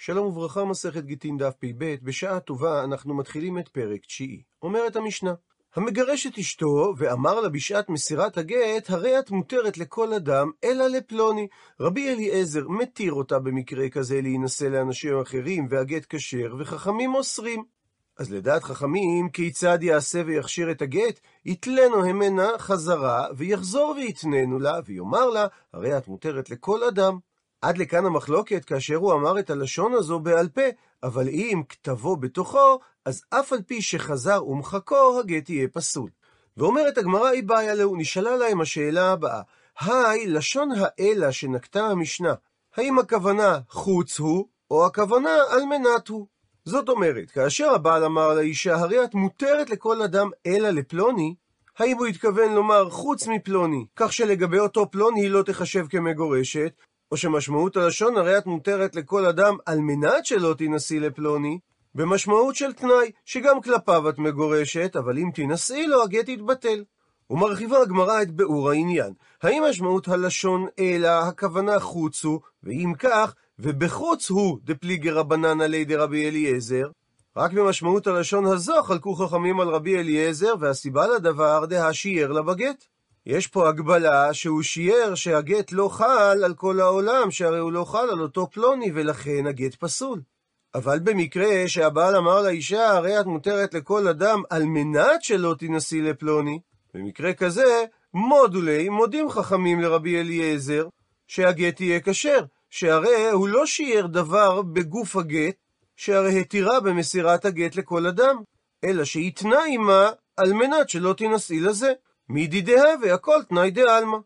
שלום וברכה, מסכת גיטין דף פ"ב, בשעה טובה אנחנו מתחילים את פרק תשיעי. אומרת המשנה, המגרש את אשתו ואמר לה בשעת מסירת הגט, הרי את מותרת לכל אדם, אלא לפלוני. רבי אליעזר מתיר אותה במקרה כזה להינשא לאנשים אחרים, והגט כשר, וחכמים אוסרים. אז לדעת חכמים, כיצד יעשה ויכשיר את הגט? יתלנו המנה חזרה, ויחזור ויתננו לה, ויאמר לה, הרי את מותרת לכל אדם. עד לכאן המחלוקת כאשר הוא אמר את הלשון הזו בעל פה, אבל אם כתבו בתוכו, אז אף על פי שחזר ומחקו, הגט יהיה פסול. ואומרת הגמרא, היא בעיה לו, נשאלה להם השאלה הבאה, היי, לשון האלה שנקטה המשנה, האם הכוונה חוץ הוא, או הכוונה על מנת הוא? זאת אומרת, כאשר הבעל אמר לאישה, הרי את מותרת לכל אדם אלא לפלוני, האם הוא התכוון לומר חוץ מפלוני, כך שלגבי אותו פלוני היא לא תחשב כמגורשת, או שמשמעות הלשון הרי את מותרת לכל אדם על מנת שלא תינשאי לפלוני, במשמעות של תנאי, שגם כלפיו את מגורשת, אבל אם תינשאי לו, הגט יתבטל. ומרחיבה הגמרא את ביאור העניין. האם משמעות הלשון אלא הכוונה חוץ הוא, ואם כך, ובחוץ הוא דפליגר רבנן עלי דרבי אליעזר? רק במשמעות הלשון הזו חלקו חכמים על רבי אליעזר, והסיבה לדבר דהה שיער לה בגט. יש פה הגבלה שהוא שיער שהגט לא חל על כל העולם, שהרי הוא לא חל על אותו פלוני, ולכן הגט פסול. אבל במקרה שהבעל אמר לאישה, הרי את מותרת לכל אדם על מנת שלא תינשאי לפלוני, במקרה כזה, מודולי, מודים חכמים לרבי אליעזר, שהגט יהיה כשר, שהרי הוא לא שיער דבר בגוף הגט, שהרי התירה במסירת הגט לכל אדם, אלא שהתנה עמה על מנת שלא תינשאי לזה. מידי דהווה, הכל תנאי דעלמא.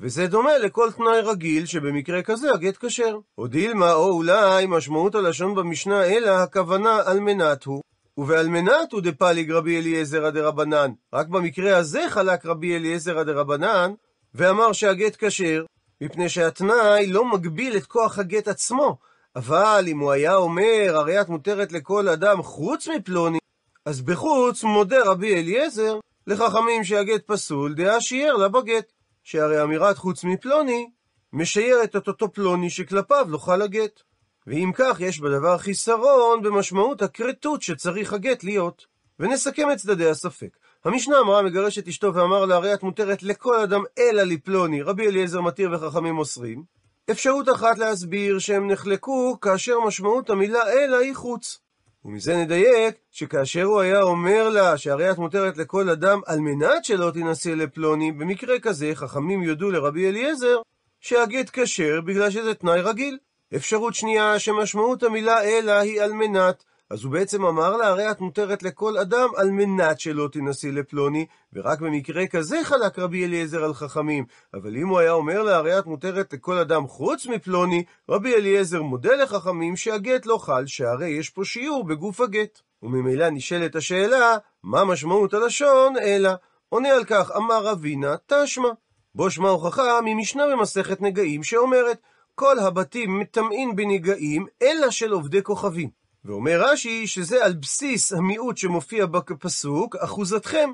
וזה דומה לכל תנאי רגיל, שבמקרה כזה הגט כשר. או דילמה, או אולי משמעות הלשון במשנה, אלא הכוונה על מנת הוא. ובעל מנת הוא דפליג רבי אליעזר דרבנן. רק במקרה הזה חלק רבי אליעזר דרבנן, ואמר שהגט כשר, מפני שהתנאי לא מגביל את כוח הגט עצמו. אבל אם הוא היה אומר, הרי את מותרת לכל אדם חוץ מפלוני, אז בחוץ מודה רבי אליעזר לחכמים שהגט פסול, דעה שיער לה בגט. שהרי אמירת חוץ מפלוני, משיירת את אותו פלוני שכלפיו לא חל הגט. ואם כך, יש בדבר חיסרון במשמעות הכרתות שצריך הגט להיות. ונסכם את צדדי הספק. המשנה אמרה מגרש את אשתו ואמר לה, הרי את מותרת לכל אדם אלא לפלוני, רבי אליעזר מתיר וחכמים אוסרים. אפשרות אחת להסביר שהם נחלקו כאשר משמעות המילה אלא היא חוץ. ומזה נדייק שכאשר הוא היה אומר לה שהרי את מותרת לכל אדם על מנת שלא תינשא לפלוני, במקרה כזה חכמים יודו לרבי אליעזר שהגט כשר בגלל שזה תנאי רגיל. אפשרות שנייה שמשמעות המילה אלא היא על מנת, אז הוא בעצם אמר לה, הרי את מותרת לכל אדם על מנת שלא תינשאי לפלוני, ורק במקרה כזה חלק רבי אליעזר על חכמים. אבל אם הוא היה אומר לה, הרי את מותרת לכל אדם חוץ מפלוני, רבי אליעזר מודה לחכמים שהגט לא חל, שהרי יש פה שיעור בגוף הגט. וממילא נשאלת השאלה, מה משמעות הלשון, אלא. עונה על כך, אמר רבינה, תשמע. בו שמע הוכחה ממשנה במסכת נגעים שאומרת, כל הבתים מטמאין בנגעים, אלא של עובדי כוכבים. ואומר רש"י שזה על בסיס המיעוט שמופיע בפסוק, אחוזתכם.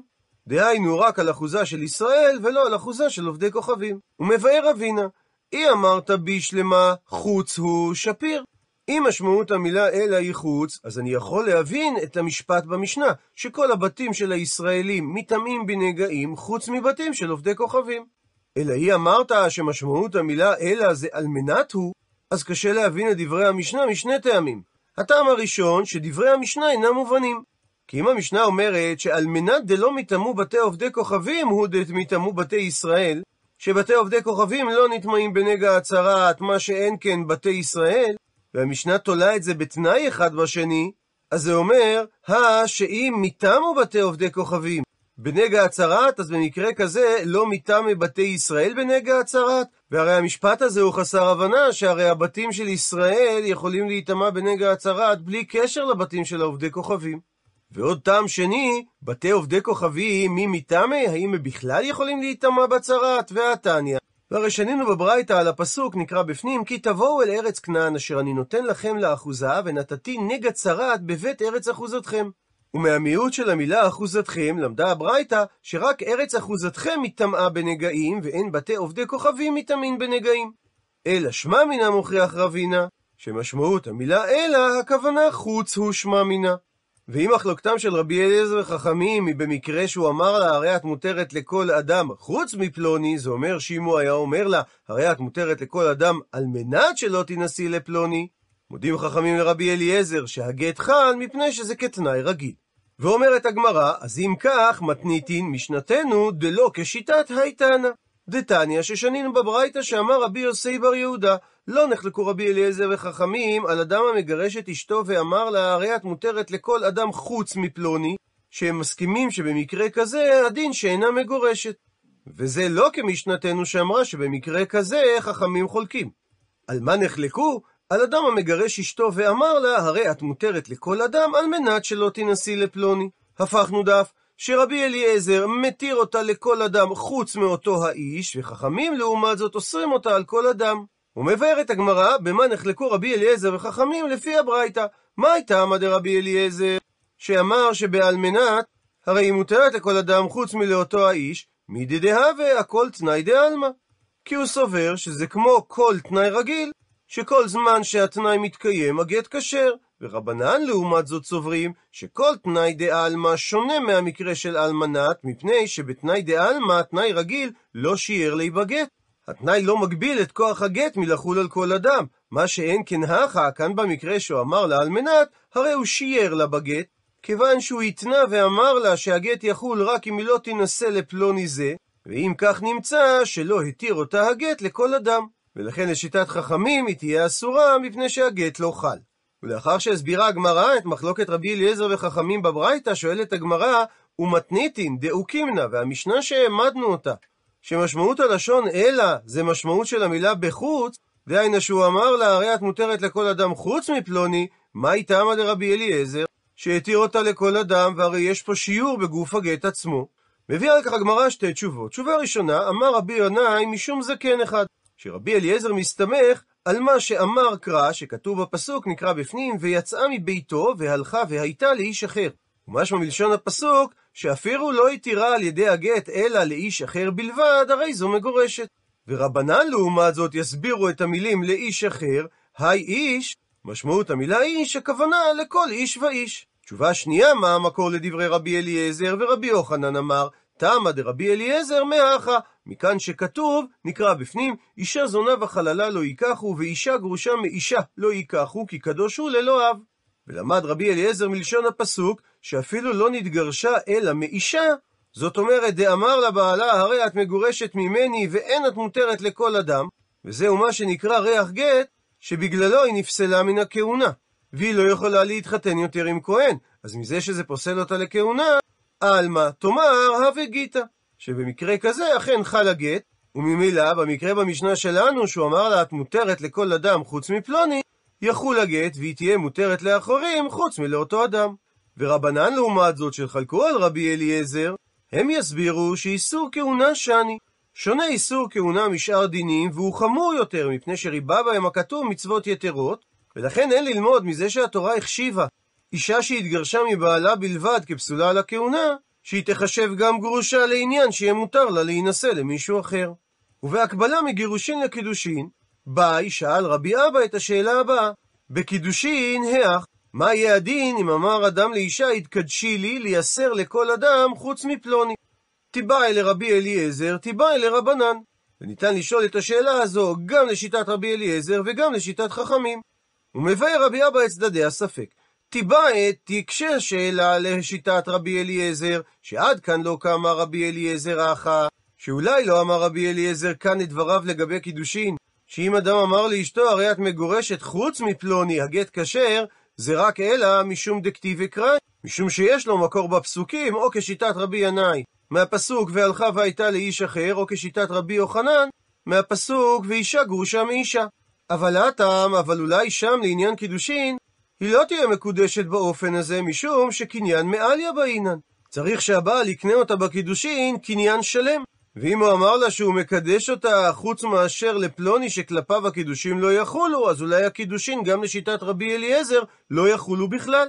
דהיינו רק על אחוזה של ישראל, ולא על אחוזה של עובדי כוכבים. ומבאר אבינה, אי אמרת בשלמה, חוץ הוא שפיר. אם משמעות המילה אלא היא חוץ, אז אני יכול להבין את המשפט במשנה, שכל הבתים של הישראלים מטמאים בנגעים, חוץ מבתים של עובדי כוכבים. אלא היא אמרת שמשמעות המילה אלא זה על מנת הוא, אז קשה להבין את דברי המשנה משני טעמים. הטעם הראשון, שדברי המשנה אינם מובנים. כי אם המשנה אומרת שעל מנת דלא מטמאו בתי עובדי כוכבים, הוא דמטמאו בתי ישראל, שבתי עובדי כוכבים לא נטמעים בנגע הצהרת, מה שאין כן בתי ישראל, והמשנה תולה את זה בתנאי אחד בשני, אז זה אומר, הא שאם מטמאו בתי עובדי כוכבים בנגע הצהרת, אז במקרה כזה לא מטמא בתי ישראל בנגע הצהרת, והרי המשפט הזה הוא חסר הבנה, שהרי הבתים של ישראל יכולים להיטמע בנגע הצהרת בלי קשר לבתים של העובדי כוכבים. ועוד טעם שני, בתי עובדי כוכבים, מי מטמא, האם הם בכלל יכולים להיטמע בצהרת? והתניא. והרי שנינו בברייתא על הפסוק נקרא בפנים, כי תבואו אל ארץ כנען אשר אני נותן לכם לאחוזה, ונתתי נגע צרת בבית ארץ אחוזתכם. ומהמיעוט של המילה אחוזתכם למדה הברייתא שרק ארץ אחוזתכם מטמאה בנגעים ואין בתי עובדי כוכבים מטמאים בנגעים. אלא שמע מינה מוכיח רבינה שמשמעות המילה אלא, הכוונה חוץ הוא שמע מינה. ואם מחלוקתם של רבי אליעזר וחכמים היא במקרה שהוא אמר לה, הרי את מותרת לכל אדם חוץ מפלוני, זה אומר שאם הוא היה אומר לה, הרי את מותרת לכל אדם על מנת שלא תינשאי לפלוני, מודים חכמים לרבי אליעזר שהגט חל מפני שזה כתנאי רגיל. ואומרת הגמרא, אז אם כך, מתניתין משנתנו דלא כשיטת הייתנא. דתניא ששנינו בברייתא שאמר רבי יוסי בר יהודה, לא נחלקו רבי אליעזר וחכמים על אדם המגרש את אשתו ואמר לה, הרי את מותרת לכל אדם חוץ מפלוני, שהם מסכימים שבמקרה כזה הדין שאינה מגורשת. וזה לא כמשנתנו שאמרה שבמקרה כזה חכמים חולקים. על מה נחלקו? על אדם המגרש אשתו ואמר לה, הרי את מותרת לכל אדם על מנת שלא תינשאי לפלוני. הפכנו דף, שרבי אליעזר מתיר אותה לכל אדם חוץ מאותו האיש, וחכמים לעומת זאת אוסרים אותה על כל אדם. ומבארת הגמרא במה נחלקו רבי אליעזר וחכמים לפי הברייתא. מה הייתה עמד רבי אליעזר? שאמר שבאלמנת, הרי היא מותרת לכל אדם חוץ מלאותו האיש, מידי דהווה הכל תנאי דעלמא. כי הוא סובר שזה כמו כל תנאי רגיל, שכל זמן שהתנאי מתקיים הגט כשר, ורבנן לעומת זאת סוברים שכל תנאי דעלמא שונה מהמקרה של אלמנת, מפני שבתנאי דעלמא, תנאי רגיל, לא שיער לי בגט. התנאי לא מגביל את כוח הגט מלחול על כל אדם, מה שאין כן הכה, כאן במקרה שהוא אמר לה על הרי הוא שיער לה בגט, כיוון שהוא התנה ואמר לה שהגט יחול רק אם היא לא תינשא לפלוני זה, ואם כך נמצא שלא התיר אותה הגט לכל אדם. ולכן לשיטת חכמים היא תהיה אסורה מפני שהגט לא חל. ולאחר שהסבירה הגמרא את מחלוקת רבי אליעזר וחכמים בברייתא, שואלת הגמרא, ומתניתין דאו קימנה, והמשנה שהעמדנו אותה, שמשמעות הלשון אלא זה משמעות של המילה בחוץ, דהיינו שהוא אמר לה, הרי את מותרת לכל אדם חוץ מפלוני, מה היא טעמה לרבי אליעזר? שהתיר אותה לכל אדם, והרי יש פה שיעור בגוף הגט עצמו. מביאה על כך הגמרא שתי תשובות. תשובה ראשונה, אמר רבי ינאי משום זקן אחד. שרבי אליעזר מסתמך על מה שאמר קרא, שכתוב בפסוק, נקרא בפנים, ויצאה מביתו, והלכה והייתה לאיש אחר. ומשמע מלשון הפסוק, שאפילו לא התירה על ידי הגט אלא לאיש אחר בלבד, הרי זו מגורשת. ורבנן לעומת זאת יסבירו את המילים לאיש אחר, היי איש, משמעות המילה איש, הכוונה לכל איש ואיש. תשובה שנייה, מה המקור לדברי רבי אליעזר, ורבי יוחנן אמר, תמא דרבי אליעזר מהכה, מכאן שכתוב, נקרא בפנים, אישה זונה וחללה לא ייקחו, ואישה גרושה מאישה לא ייקחו, כי קדוש הוא ללא אב. ולמד רבי אליעזר מלשון הפסוק, שאפילו לא נתגרשה אלא מאישה, זאת אומרת, דאמר לבעלה, הרי את מגורשת ממני, ואין את מותרת לכל אדם, וזהו מה שנקרא ריח גט, שבגללו היא נפסלה מן הכהונה. והיא לא יכולה להתחתן יותר עם כהן, אז מזה שזה פוסל אותה לכהונה, עלמא תאמר הווה גיתא, שבמקרה כזה אכן חל הגט, וממילא במקרה במשנה שלנו שהוא אמר לה את מותרת לכל אדם חוץ מפלוני, יחול הגט והיא תהיה מותרת לאחרים חוץ מלאותו אדם. ורבנן לעומת זאת שחלקו על רבי אליעזר, הם יסבירו שאיסור כהונה שני. שונה איסור כהונה משאר דינים, והוא חמור יותר מפני שריבה בהם הכתוב מצוות יתרות, ולכן אין ללמוד מזה שהתורה החשיבה אישה שהתגרשה מבעלה בלבד כפסולה על הכהונה, שהיא תחשב גם גרושה לעניין שיהיה מותר לה להינשא למישהו אחר. ובהקבלה מגירושין לקידושין, באי שאל רבי אבא את השאלה הבאה, בקידושין היאך, מה יהיה הדין אם אמר אדם לאישה התקדשי לי לייסר לכל אדם חוץ מפלוני? תיבאי לרבי אליעזר, תיבאי לרבנן. וניתן לשאול את השאלה הזו גם לשיטת רבי אליעזר וגם לשיטת חכמים. ומבאר רבי אבא את צדדי הספק. תיבעת תקשה שאלה לשיטת רבי אליעזר, שעד כאן לא קמה רבי אליעזר האחה, שאולי לא אמר רבי אליעזר כאן את דבריו לגבי קידושין, שאם אדם אמר לאשתו הרי את מגורשת חוץ מפלוני הגט כשר, זה רק אלא משום דקטיב וקראי, משום שיש לו מקור בפסוקים, או כשיטת רבי ינאי, מהפסוק והלכה והייתה לאיש אחר, או כשיטת רבי יוחנן, מהפסוק ואישה גרושה מאישה. אבל הטעם, אבל אולי שם לעניין קידושין, היא לא תהיה מקודשת באופן הזה, משום שקניין מעליה באינן. צריך שהבעל יקנה אותה בקידושין קניין שלם. ואם הוא אמר לה שהוא מקדש אותה חוץ מאשר לפלוני שכלפיו הקידושין לא יחולו, אז אולי הקידושין גם לשיטת רבי אליעזר לא יחולו בכלל.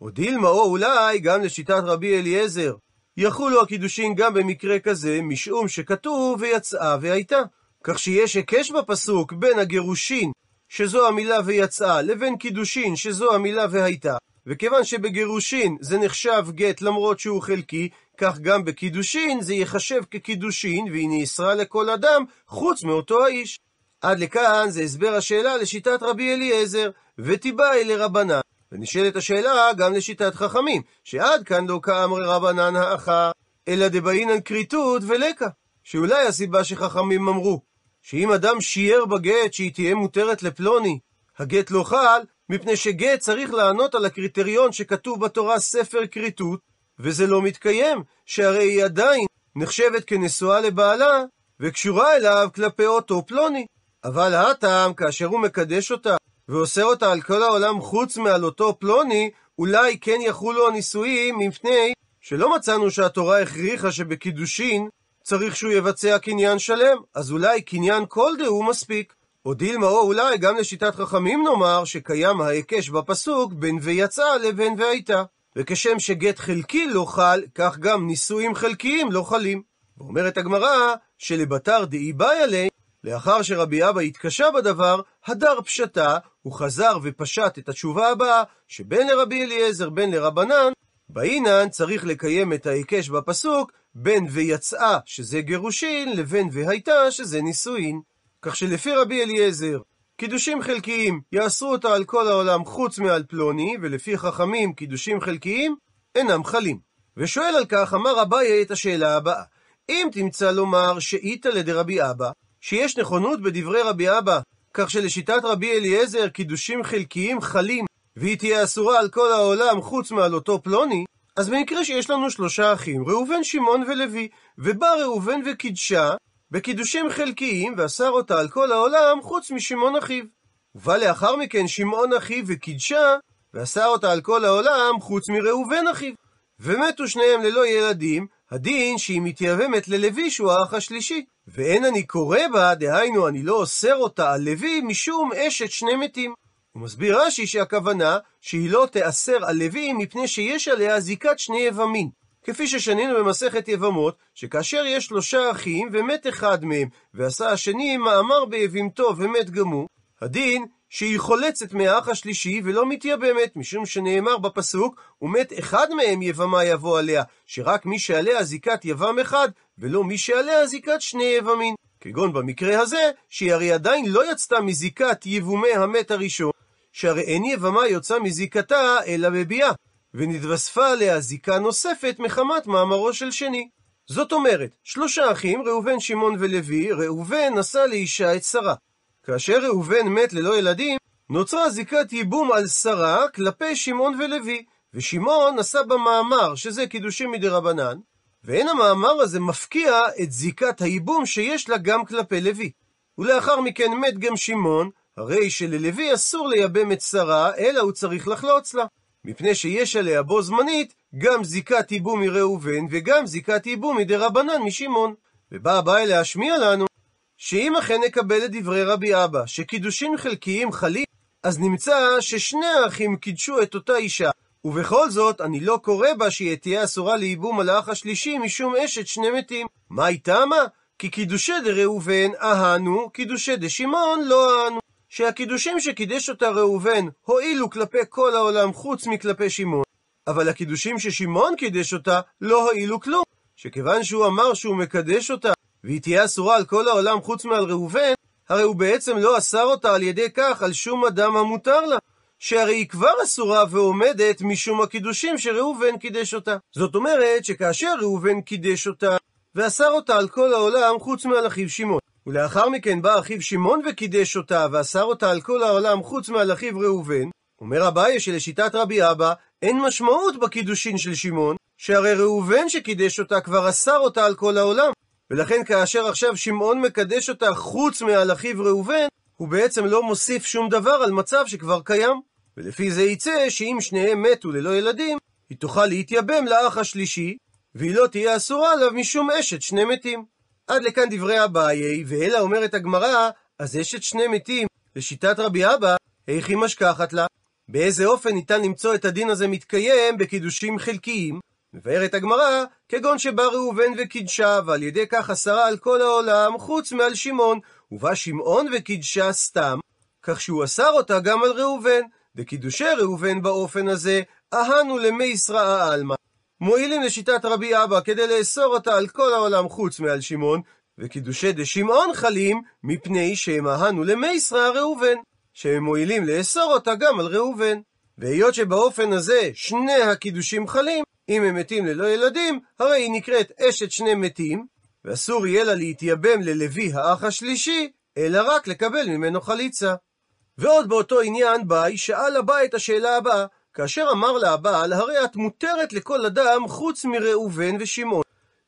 או דילמה או אולי גם לשיטת רבי אליעזר. יחולו הקידושין גם במקרה כזה, משום שכתוב ויצאה והייתה. כך שיש היקש בפסוק בין הגירושין שזו המילה ויצאה, לבין קידושין, שזו המילה והייתה, וכיוון שבגירושין זה נחשב גט למרות שהוא חלקי, כך גם בקידושין זה ייחשב כקידושין, והיא נאסרה לכל אדם חוץ מאותו האיש. עד לכאן זה הסבר השאלה לשיטת רבי אליעזר, ותיבאי לרבנן. ונשאלת השאלה גם לשיטת חכמים, שעד כאן לא כאמרי רבנן האחה, אלא דבעינן כריתות ולקה. שאולי הסיבה שחכמים אמרו, שאם אדם שיער בגט שהיא תהיה מותרת לפלוני, הגט לא חל, מפני שגט צריך לענות על הקריטריון שכתוב בתורה ספר כריתות, וזה לא מתקיים, שהרי היא עדיין נחשבת כנשואה לבעלה, וקשורה אליו כלפי אותו פלוני. אבל הטעם, כאשר הוא מקדש אותה, ואוסר אותה על כל העולם חוץ מעל אותו פלוני, אולי כן יחולו הנישואים מפני שלא מצאנו שהתורה הכריחה שבקידושין צריך שהוא יבצע קניין שלם, אז אולי קניין כל דהו מספיק. או דילמה או אולי גם לשיטת חכמים נאמר שקיים ההיקש בפסוק בין ויצא לבין והייתה. וכשם שגט חלקי לא חל, כך גם נישואים חלקיים לא חלים. ואומרת הגמרא שלבתר דאי באי עלי, לאחר שרבי אבא התקשה בדבר, הדר פשטה, הוא חזר ופשט את התשובה הבאה, שבין לרבי אליעזר בין לרבנן, באינן צריך לקיים את ההיקש בפסוק בין ויצאה, שזה גירושין, לבין והייתה, שזה נישואין. כך שלפי רבי אליעזר, קידושים חלקיים יאסרו אותה על כל העולם חוץ מעל פלוני, ולפי חכמים קידושים חלקיים אינם חלים. ושואל על כך, אמר אביי את השאלה הבאה: אם תמצא לומר שאיתא לדרבי אבא, שיש נכונות בדברי רבי אבא, כך שלשיטת רבי אליעזר קידושים חלקיים חלים, והיא תהיה אסורה על כל העולם חוץ מעל אותו פלוני, אז במקרה שיש לנו שלושה אחים, ראובן, שמעון ולוי, ובא ראובן וקידשה, בקידושים חלקיים, ואסר אותה על כל העולם חוץ משמעון אחיו. ובא לאחר מכן שמעון אחיו וקידשה, ואסר אותה על כל העולם חוץ מראובן אחיו. ומתו שניהם ללא ילדים, הדין שהיא מתייבמת ללוי שהוא האח השלישי. ואין אני קורא בה, דהיינו אני לא אוסר אותה על לוי, משום אשת שני מתים. הוא מסביר רש"י שהכוונה שהיא לא תיאסר על לוי מפני שיש עליה זיקת שני יבמין. כפי ששנינו במסכת יבמות, שכאשר יש שלושה אחים ומת אחד מהם, ועשה השני מאמר ביבימתו ומת גם הוא, הדין שהיא חולצת מהאח השלישי ולא מתייבמת, משום שנאמר בפסוק, ומת אחד מהם יבמה יבוא עליה, שרק מי שעליה זיקת יבם אחד, ולא מי שעליה זיקת שני יבמין. כגון במקרה הזה, שהיא הרי עדיין לא יצתה מזיקת יבומי המת הראשון, שהרי אין יבמה יוצא מזיקתה אלא בביאה, ונתווספה עליה זיקה נוספת מחמת מאמרו של שני. זאת אומרת, שלושה אחים, ראובן, שמעון ולוי, ראובן נשא לאישה את שרה. כאשר ראובן מת ללא ילדים, נוצרה זיקת ייבום על שרה כלפי שמעון ולוי, ושמעון נשא במאמר, שזה קידושים מדי רבנן, ואין המאמר הזה מפקיע את זיקת הייבום שיש לה גם כלפי לוי. ולאחר מכן מת גם שמעון, הרי שללוי אסור לייבם את שרה, אלא הוא צריך לחלוץ לה. מפני שיש עליה בו זמנית גם זיקת ייבום מראובן וגם זיקת ייבום מדי רבנן משמעון. ובא הבא להשמיע לנו שאם אכן נקבל את דברי רבי אבא, שקידושים חלקיים חלים, אז נמצא ששני האחים קידשו את אותה אישה, ובכל זאת, אני לא קורא בה שהיא תהיה אסורה לייבום על האח השלישי משום אשת שני מתים. מה היא טעמה? כי קידושי דראובן אהנו, קידושי דשמעון לא אהנו. שהקידושים שקידש אותה ראובן הועילו כלפי כל העולם חוץ מכלפי שמעון, אבל הקידושים ששמעון קידש אותה לא הועילו כלום, שכיוון שהוא אמר שהוא מקדש אותה והיא תהיה אסורה על כל העולם חוץ מעל ראובן, הרי הוא בעצם לא אסר אותה על ידי כך על שום אדם המותר לה, שהרי היא כבר אסורה ועומדת משום הקידושים שראובן קידש אותה. זאת אומרת שכאשר ראובן קידש אותה ואסר אותה על כל העולם חוץ מעל אחיו שמעון, ולאחר מכן בא אחיו שמעון וקידש אותה, ואסר אותה על כל העולם חוץ מעל אחיו ראובן, אומר אביי שלשיטת רבי אבא אין משמעות בקידושין של שמעון, שהרי ראובן שקידש אותה כבר אסר אותה על כל העולם. ולכן כאשר עכשיו שמעון מקדש אותה חוץ מעל אחיו ראובן, הוא בעצם לא מוסיף שום דבר על מצב שכבר קיים. ולפי זה יצא שאם שניהם מתו ללא ילדים, היא תוכל להתייבם לאח השלישי, והיא לא תהיה אסורה עליו משום אשת שני מתים. עד לכאן דברי אביי, ואלא אומרת הגמרא, אז אשת שני מתים, לשיטת רבי אבא, איך היא משכחת לה? באיזה אופן ניתן למצוא את הדין הזה מתקיים בקידושים חלקיים? מבארת הגמרא, כגון שבא ראובן וקידשה, ועל ידי כך אסרה על כל העולם, חוץ מעל שמעון, ובא שמעון וקידשה סתם, כך שהוא אסר אותה גם על ראובן. וקידושי ראובן באופן הזה, אהנו למי ישראה עלמא. מועילים לשיטת רבי אבא כדי לאסור אותה על כל העולם חוץ מעל שמעון, וקידושי דשמעון חלים מפני שהם אהנו למי ישראה ראובן, שהם מועילים לאסור אותה גם על ראובן. והיות שבאופן הזה שני הקידושים חלים, אם הם מתים ללא ילדים, הרי היא נקראת אשת שני מתים, ואסור יהיה לה להתייבם ללוי האח השלישי, אלא רק לקבל ממנו חליצה. ועוד באותו עניין באי שאל הבא את השאלה הבאה, כאשר אמר לה הבעל, הרי את מותרת לכל אדם חוץ מראובן ושמעון.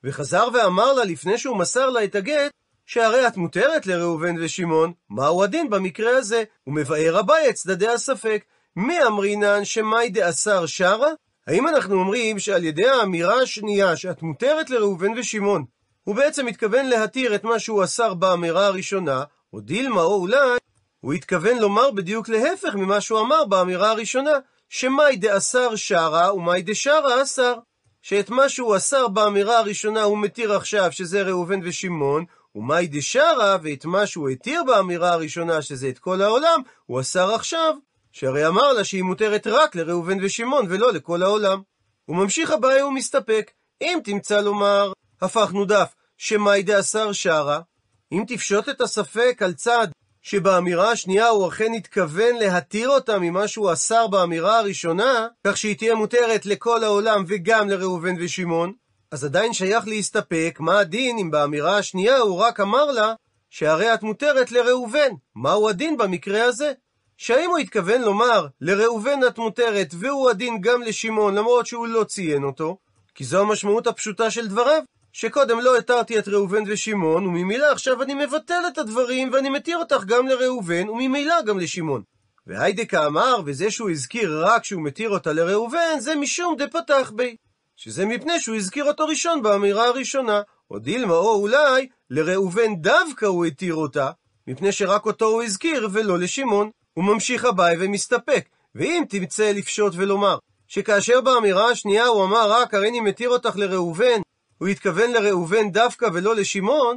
וחזר ואמר לה לפני שהוא מסר לה את הגט, שהרי את מותרת לראובן ושמעון, מהו הדין במקרה הזה? ומבאר אביי את צדדי הספק. מי אמרינן שמאי דאסר שרה? האם אנחנו אומרים שעל ידי האמירה השנייה שאת מותרת לראובן ושמעון, הוא בעצם מתכוון להתיר את מה שהוא אסר באמירה הראשונה, או דילמה או אולי, הוא התכוון לומר בדיוק להפך ממה שהוא אמר באמירה הראשונה, שמאי דאסר שרה ומאי דשרה אסר. שאת מה שהוא אסר באמירה הראשונה הוא מתיר עכשיו, שזה ראובן ושמעון, ומאי דשרה, ואת מה שהוא התיר באמירה הראשונה, שזה את כל העולם, הוא אסר עכשיו, שהרי אמר לה שהיא מותרת רק לראובן ושמעון, ולא לכל העולם. הוא ממשיך הבעיה ומסתפק. אם תמצא לומר, הפכנו דף, שמאי דאסר שרה, אם תפשוט את הספק על צד שבאמירה השנייה הוא אכן התכוון להתיר אותה ממה שהוא אסר באמירה הראשונה, כך שהיא תהיה מותרת לכל העולם וגם לראובן ושמעון, אז עדיין שייך להסתפק מה הדין אם באמירה השנייה הוא רק אמר לה שהרי את מותרת לראובן. מהו הדין במקרה הזה? שהאם הוא התכוון לומר לראובן את מותרת והוא הדין גם לשמעון למרות שהוא לא ציין אותו, כי זו המשמעות הפשוטה של דבריו, שקודם לא התרתי את ראובן ושמעון, וממילא עכשיו אני מבטל את הדברים ואני מתיר אותך גם לראובן, וממילא גם לשמעון. והיידה כאמר, וזה שהוא הזכיר רק שהוא מתיר אותה לראובן, זה משום דפתח בי. שזה מפני שהוא הזכיר אותו ראשון באמירה הראשונה. או דילמה או אולי, לראובן דווקא הוא התיר אותה, מפני שרק אותו הוא הזכיר ולא לשמעון. הוא ממשיך הבאי ומסתפק. ואם תמצא לפשוט ולומר, שכאשר באמירה השנייה הוא אמר רק הריני מתיר אותך לראובן, הוא התכוון לראובן דווקא ולא לשמעון,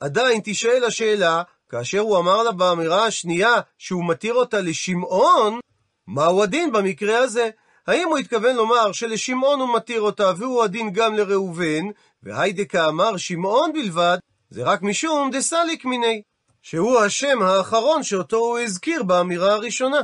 עדיין תשאל השאלה, כאשר הוא אמר לה באמירה השנייה שהוא מתיר אותה לשמעון, מהו הדין במקרה הזה? האם הוא התכוון לומר שלשמעון הוא מתיר אותה והוא הדין גם לראובן, והיידקה אמר שמעון בלבד, זה רק משום דסליק מיני, שהוא השם האחרון שאותו הוא הזכיר באמירה הראשונה.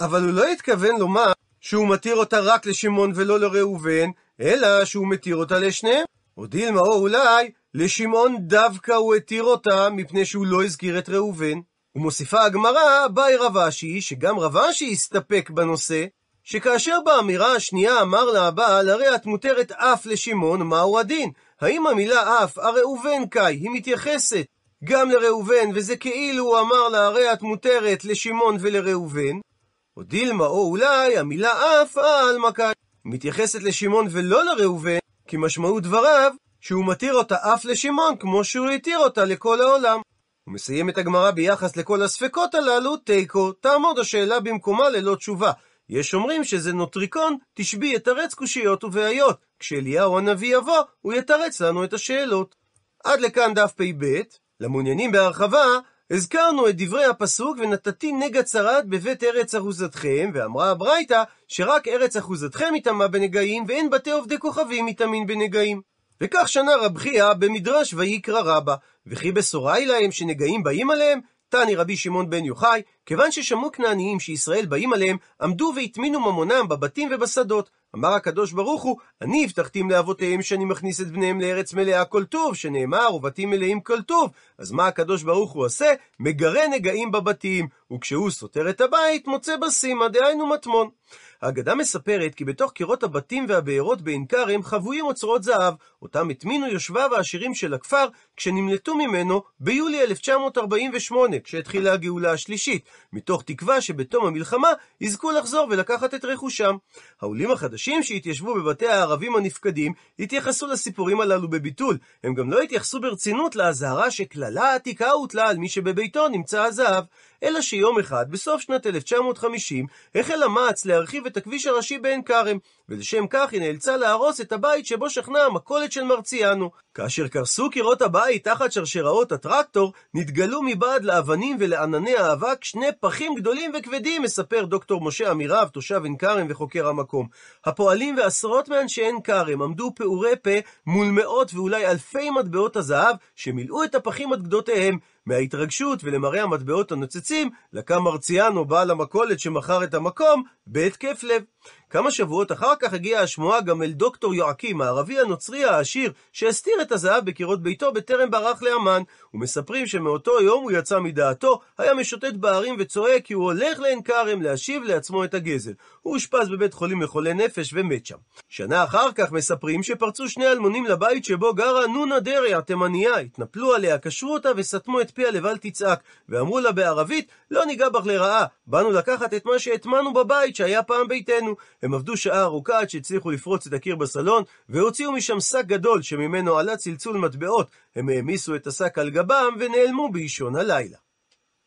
אבל הוא לא התכוון לומר שהוא מתיר אותה רק לשמעון ולא לראובן, אלא שהוא מתיר אותה לשניהם. או דילמה או אולי, לשמעון דווקא הוא התיר אותה מפני שהוא לא הזכיר את ראובן. ומוסיפה הגמרא, באי רב אשי, שגם רב אשי הסתפק בנושא, שכאשר באמירה השנייה אמר לה הבעל, הרי את מותרת אף לשמעון, מהו הדין? האם המילה אף, הראובן קאי, היא מתייחסת גם לראובן, וזה כאילו הוא אמר לה, הרי את מותרת לשמעון ולראובן? או דילמה, או אולי, המילה אף, על מקאי, מתייחסת לשמעון ולא לראובן, כי משמעות דבריו שהוא מתיר אותה אף לשמעון כמו שהוא התיר אותה לכל העולם. הוא מסיים את הגמרא ביחס לכל הספקות הללו, תיקו, תעמוד השאלה במקומה ללא תשובה. יש אומרים שזה נוטריקון, תשבי יתרץ קושיות ובעיות. כשאליהו הנביא יבוא, הוא יתרץ לנו את השאלות. עד לכאן דף פ"ב. למעוניינים בהרחבה, הזכרנו את דברי הפסוק ונתתי נגע צרת בבית ארץ אחוזתכם, ואמרה הברייתא שרק ארץ אחוזתכם יטמע בנגעים, ואין בתי עובדי כוכבים יטמין בנגעים. וכך שנה רב חייא במדרש ויקרא רבה, וכי בשורה להם שנגעים באים עליהם, תני רבי שמעון בן יוחאי, כיוון ששמעו כנעניים שישראל באים עליהם, עמדו והטמינו ממונם בבתים ובשדות. אמר הקדוש ברוך הוא, אני הבטחתים לאבותיהם שאני מכניס את בניהם לארץ מלאה כל טוב, שנאמר, ובתים מלאים כל טוב. אז מה הקדוש ברוך הוא עושה? מגרה נגעים בבתים, וכשהוא סותר את הבית, מוצא בסימה, דהיינו מטמון. האגדה מספרת כי בתוך קירות הבתים והבארות בעין כרם חבויים אוצרות זהב, אותם הטמינו יושביו העשירים של הכפר, כשנמלטו ממנו ביולי 1948, כשהתחילה הגאולה השלישית, מתוך תקווה שבתום המלחמה יזכו לחזור ולקחת את רכושם. העולים החדשים שהתיישבו בבתי הערבים הנפקדים, התייחסו לסיפורים הללו בביטול. הם גם לא התייחסו ברצינות לאזהרה שקללה עתיקה הוטלה על מי שבביתו נמצא הזהב. אלא שיום אחד, בסוף שנת 1950, החל המע"צ להרחיב את הכביש הראשי בעין כרם, ולשם כך היא נאלצה להרוס את הבית שבו שכנה המכולת של מרציאנו. כאשר קרסו קירות הבית תחת שרשראות הטרקטור, נתגלו מבעד לאבנים ולענני האבק שני פחים גדולים וכבדים, מספר דוקטור משה אמירב, תושב עין כרם וחוקר המקום. הפועלים ועשרות מאנשי עין כרם עמדו פעורי פה מול מאות ואולי אלפי מטבעות הזהב, שמילאו את הפחים עד גדותיהם. מההתרגשות ולמראה המטבעות הנוצצים, לקם מרציאנו, בעל המכולת שמכר את המקום, בהתקף לב. כמה שבועות אחר כך הגיעה השמועה גם אל דוקטור יואקים, הערבי הנוצרי העשיר, שהסתיר את הזהב בקירות ביתו בטרם ברח לאמן. ומספרים שמאותו יום הוא יצא מדעתו, היה משוטט בערים וצועק כי הוא הולך לעין כרם להשיב לעצמו את הגזל. הוא אושפז בבית חולים לחולי נפש ומת שם. שנה אחר כך מספרים שפרצו שני אלמונים לבית שבו גרה נונה דרעי התימניה, התנפלו עליה, קשרו אותה וסתמו את פיה לבל תצעק, ואמרו לה בערבית, לא ניגע בך לרעה, באנו לקחת את מה שהטמנו בבית שהיה פעם ביתנו. הם עבדו שעה ארוכה עד שהצליחו לפרוץ את הקיר בסלון, והוציאו משם שק גדול שממנו עלה צלצול מטבעות. הם העמיסו את השק על גבם ונעלמו באישון הלילה.